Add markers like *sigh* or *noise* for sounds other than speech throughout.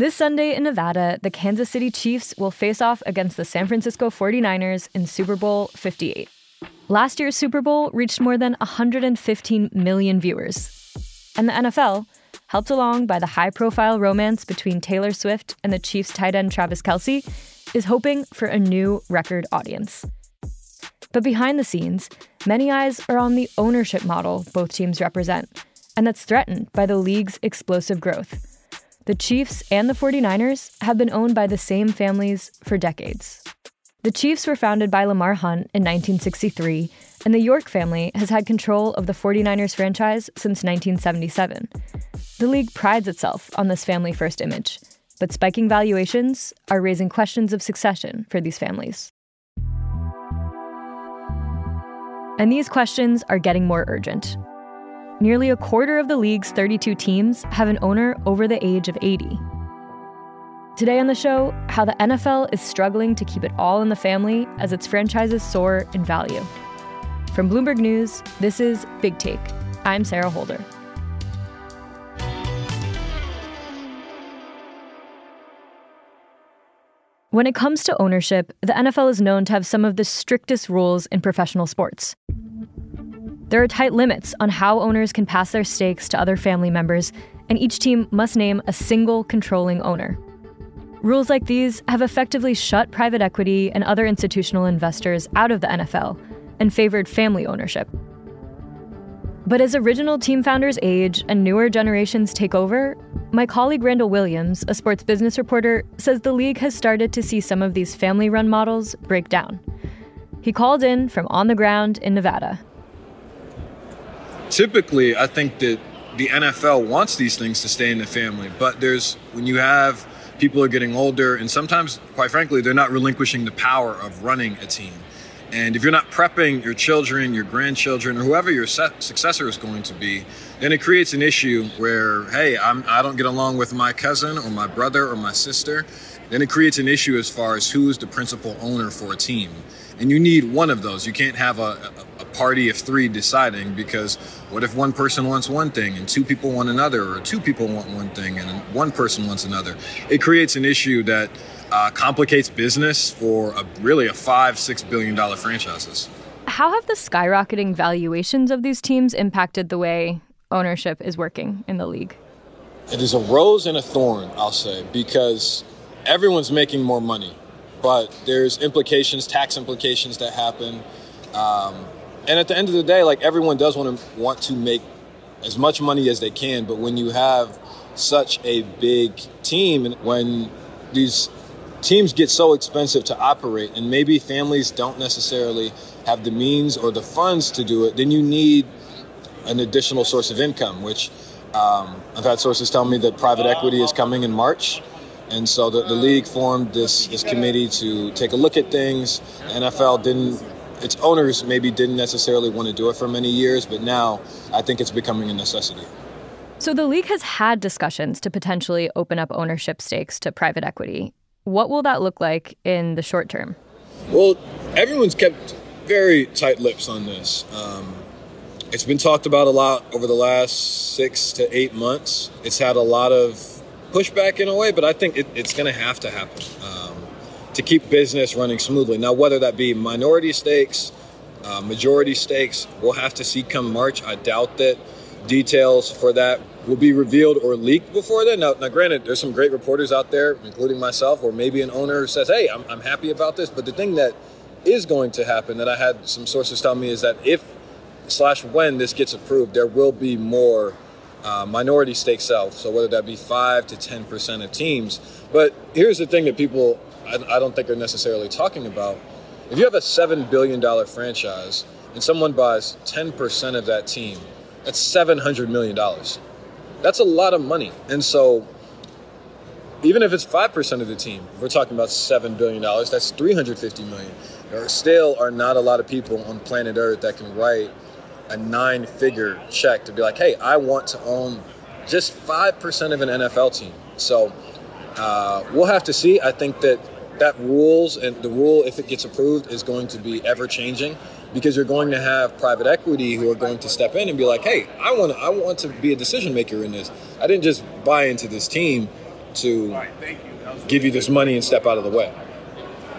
This Sunday in Nevada, the Kansas City Chiefs will face off against the San Francisco 49ers in Super Bowl 58. Last year's Super Bowl reached more than 115 million viewers. And the NFL, helped along by the high profile romance between Taylor Swift and the Chiefs tight end Travis Kelce, is hoping for a new record audience. But behind the scenes, many eyes are on the ownership model both teams represent, and that's threatened by the league's explosive growth. The Chiefs and the 49ers have been owned by the same families for decades. The Chiefs were founded by Lamar Hunt in 1963, and the York family has had control of the 49ers franchise since 1977. The league prides itself on this family first image, but spiking valuations are raising questions of succession for these families. And these questions are getting more urgent nearly a quarter of the league's 32 teams have an owner over the age of 80. Today on the show, how the NFL is struggling to keep it all in the family as its franchises soar in value. From Bloomberg News, this is Big Take. I'm Sarah Holder. When it comes to ownership, the NFL is known to have some of the strictest rules in professional sports. There are tight limits on how owners can pass their stakes to other family members, and each team must name a single controlling owner. Rules like these have effectively shut private equity and other institutional investors out of the NFL and favored family ownership. But as original team founders age and newer generations take over, my colleague Randall Williams, a sports business reporter, says the league has started to see some of these family run models break down. He called in from on the ground in Nevada typically, I think that the NFL wants these things to stay in the family, but there's when you have people are getting older, and sometimes, quite frankly, they're not relinquishing the power of running a team. And if you're not prepping your children, your grandchildren, or whoever your successor is going to be, then it creates an issue where, hey, I'm, I don't get along with my cousin or my brother or my sister. Then it creates an issue as far as who is the principal owner for a team. And you need one of those. You can't have a party of three deciding because what if one person wants one thing and two people want another, or two people want one thing and one person wants another? It creates an issue that uh, complicates business for a, really a five, six billion dollar franchises. How have the skyrocketing valuations of these teams impacted the way ownership is working in the league? It is a rose and a thorn, I'll say, because everyone's making more money but there's implications, tax implications that happen. Um, and at the end of the day, like everyone does want to want to make as much money as they can, but when you have such a big team, and when these teams get so expensive to operate, and maybe families don't necessarily have the means or the funds to do it, then you need an additional source of income. Which um, I've had sources tell me that private equity is coming in March. And so the, the league formed this, this committee to take a look at things. The NFL didn't, its owners maybe didn't necessarily want to do it for many years, but now I think it's becoming a necessity. So the league has had discussions to potentially open up ownership stakes to private equity. What will that look like in the short term? Well, everyone's kept very tight lips on this. Um, it's been talked about a lot over the last six to eight months. It's had a lot of pushback in a way, but I think it, it's going to have to happen um, to keep business running smoothly. Now, whether that be minority stakes, uh, majority stakes, we'll have to see come March. I doubt that details for that will be revealed or leaked before then. Now, now, granted, there's some great reporters out there, including myself, or maybe an owner says, "Hey, I'm, I'm happy about this." But the thing that is going to happen that I had some sources tell me is that if slash when this gets approved, there will be more uh, minority stake sell. So whether that be five to ten percent of teams. But here's the thing that people I, I don't think are necessarily talking about. If you have a seven billion dollar franchise and someone buys ten percent of that team, that's seven hundred million dollars. That's a lot of money. And so even if it's 5% of the team, we're talking about $7 billion, that's $350 million. There still are not a lot of people on planet Earth that can write a nine figure check to be like, hey, I want to own just 5% of an NFL team. So uh, we'll have to see. I think that that rules and the rule, if it gets approved, is going to be ever changing because you're going to have private equity who are going to step in and be like, hey, I want to, I want to be a decision maker in this. I didn't just buy into this team to give you this money and step out of the way.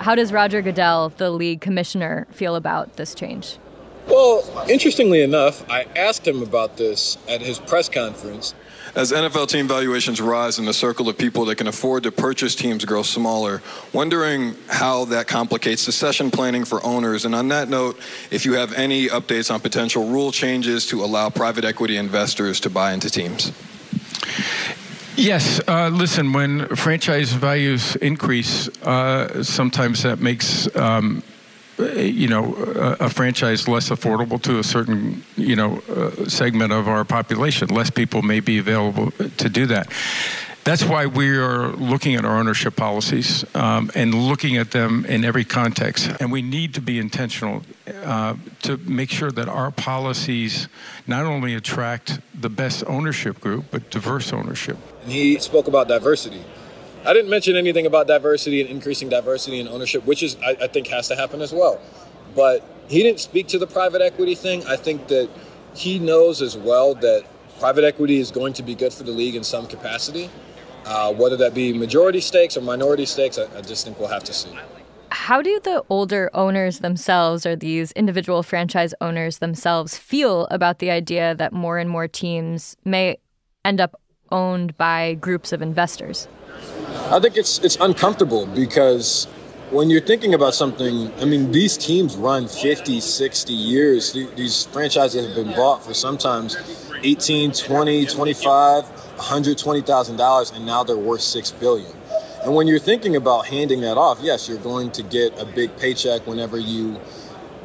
How does Roger Goodell, the league commissioner, feel about this change? Well, interestingly enough, I asked him about this at his press conference. As NFL team valuations rise and the circle of people that can afford to purchase teams grows smaller, wondering how that complicates succession planning for owners. And on that note, if you have any updates on potential rule changes to allow private equity investors to buy into teams. Yes. Uh, listen, when franchise values increase, uh, sometimes that makes. Um, you know, a, franchise less affordable to a certain, you know, uh, segment of our population. Less people may be available to do that. That's why we are looking at our ownership policies um, and looking at them in every context. And we need to be intentional uh, to make sure that our policies not only attract the best ownership group, but diverse ownership. He spoke about diversity. I didn't mention anything about diversity and increasing diversity and ownership, which is I, I think has to happen as well. But he didn't speak to the private equity thing. I think that he knows as well that private equity is going to be good for the league in some capacity. Uh, whether that be majority stakes or minority stakes, I, I just think we'll have to see. How do the older owners themselves or these individual franchise owners themselves feel about the idea that more and more teams may end up owned by groups of investors? I think it's it's uncomfortable because when you're thinking about something, I mean, these teams run 50, 60 years. These franchises have been bought for sometimes 18, 20, 25, 120,000 dollars, and now they're worth six billion. And when you're thinking about handing that off, yes, you're going to get a big paycheck whenever you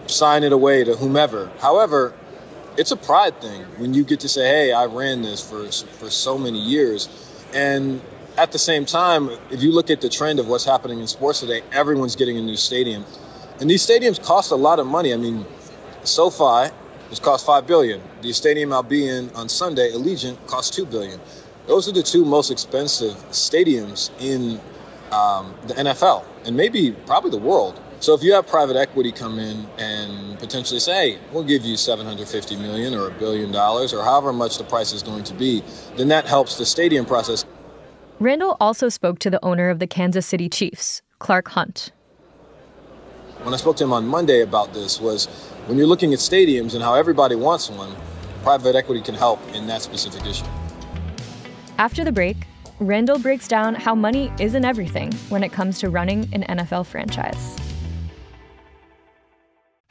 sign it away to whomever. However, it's a pride thing when you get to say, "Hey, I ran this for for so many years," and at the same time, if you look at the trend of what's happening in sports today, everyone's getting a new stadium, and these stadiums cost a lot of money. I mean, SoFi has cost five billion. The stadium I'll be in on Sunday, Allegiant, cost two billion. Those are the two most expensive stadiums in um, the NFL, and maybe probably the world. So if you have private equity come in and potentially say, we'll give you 750 million or a billion dollars or however much the price is going to be, then that helps the stadium process. Randall also spoke to the owner of the Kansas City Chiefs, Clark Hunt. When I spoke to him on Monday about this was when you're looking at stadiums and how everybody wants one, private equity can help in that specific issue. After the break, Randall breaks down how money isn't everything when it comes to running an NFL franchise.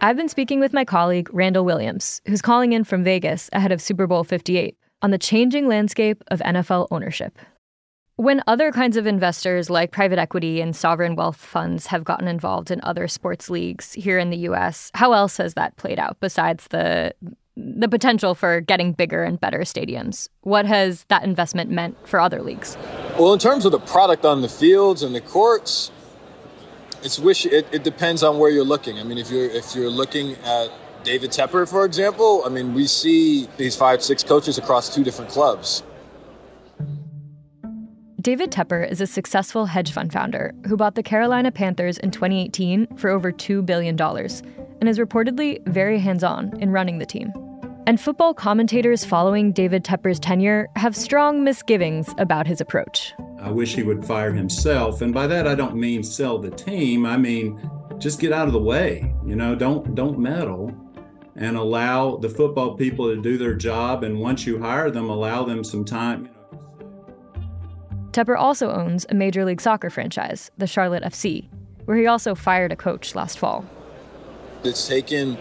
I've been speaking with my colleague, Randall Williams, who's calling in from Vegas ahead of Super Bowl 58 on the changing landscape of NFL ownership. When other kinds of investors like private equity and sovereign wealth funds have gotten involved in other sports leagues here in the US, how else has that played out besides the the potential for getting bigger and better stadiums? What has that investment meant for other leagues? Well, in terms of the product on the fields and the courts, it's wish it, it depends on where you're looking. I mean, if you're if you're looking at David Tepper, for example, I mean, we see these five, six coaches across two different clubs. David Tepper is a successful hedge fund founder who bought the Carolina Panthers in 2018 for over $2 billion and is reportedly very hands on in running the team. And football commentators following David Tepper's tenure have strong misgivings about his approach. I wish he would fire himself. And by that, I don't mean sell the team. I mean, just get out of the way. You know, don't don't meddle and allow the football people to do their job. And once you hire them, allow them some time. Tepper also owns a Major League Soccer franchise, the Charlotte FC, where he also fired a coach last fall. It's taken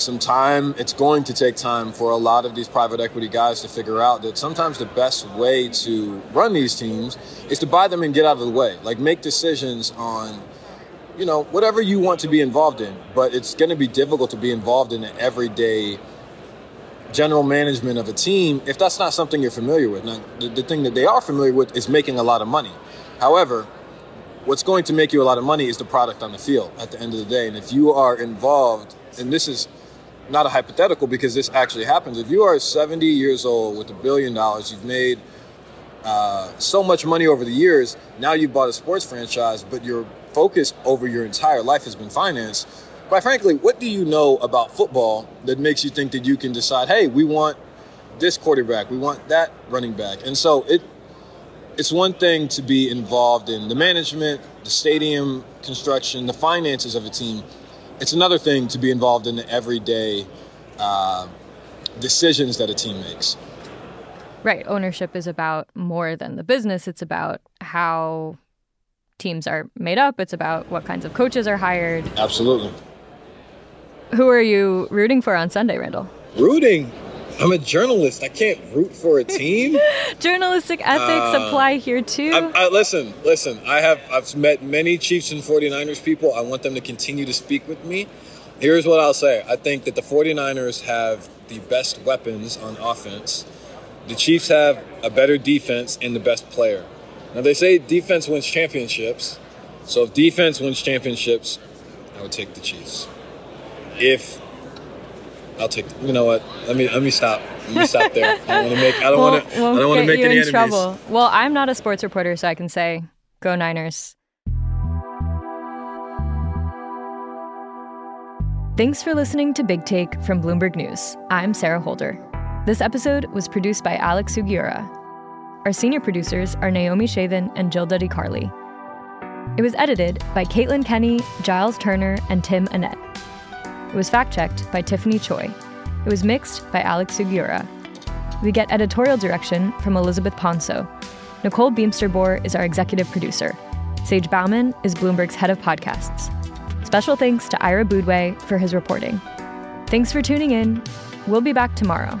some time. It's going to take time for a lot of these private equity guys to figure out that sometimes the best way to run these teams is to buy them and get out of the way. Like make decisions on, you know, whatever you want to be involved in. But it's going to be difficult to be involved in an everyday general management of a team if that's not something you're familiar with. Now, the, the thing that they are familiar with is making a lot of money. However, what's going to make you a lot of money is the product on the field at the end of the day. And if you are involved, and this is not a hypothetical because this actually happens, if you are 70 years old with a billion dollars, you've made uh, so much money over the years, now you've bought a sports franchise, but your focus over your entire life has been finance quite frankly, what do you know about football that makes you think that you can decide, hey, we want this quarterback, we want that running back? And so it it's one thing to be involved in the management, the stadium construction, the finances of a team. It's another thing to be involved in the everyday uh, decisions that a team makes. Right. Ownership is about more than the business. It's about how teams are made up. It's about what kinds of coaches are hired. Absolutely. Who are you rooting for on Sunday, Randall? Rooting? I'm a journalist. I can't root for a team. *laughs* Journalistic ethics uh, apply here too. I, I, listen, listen. I have I've met many Chiefs and 49ers people. I want them to continue to speak with me. Here's what I'll say. I think that the 49ers have the best weapons on offense. The Chiefs have a better defense and the best player. Now they say defense wins championships. So if defense wins championships, I would take the Chiefs if I'll take. You know what? Let me let me stop. Let me stop there. I don't want to make. I don't want to. I don't want to make any enemies. Trouble. Well, I'm not a sports reporter, so I can say, "Go Niners." Thanks for listening to Big Take from Bloomberg News. I'm Sarah Holder. This episode was produced by Alex Sugiura. Our senior producers are Naomi Shavin and Jill Duddy Carley. It was edited by Caitlin Kenny, Giles Turner, and Tim Annett. It was fact checked by Tiffany Choi. It was mixed by Alex Sugiura. We get editorial direction from Elizabeth Ponsot. Nicole Beemsterboer is our executive producer. Sage Bauman is Bloomberg's head of podcasts. Special thanks to Ira Boudway for his reporting. Thanks for tuning in. We'll be back tomorrow.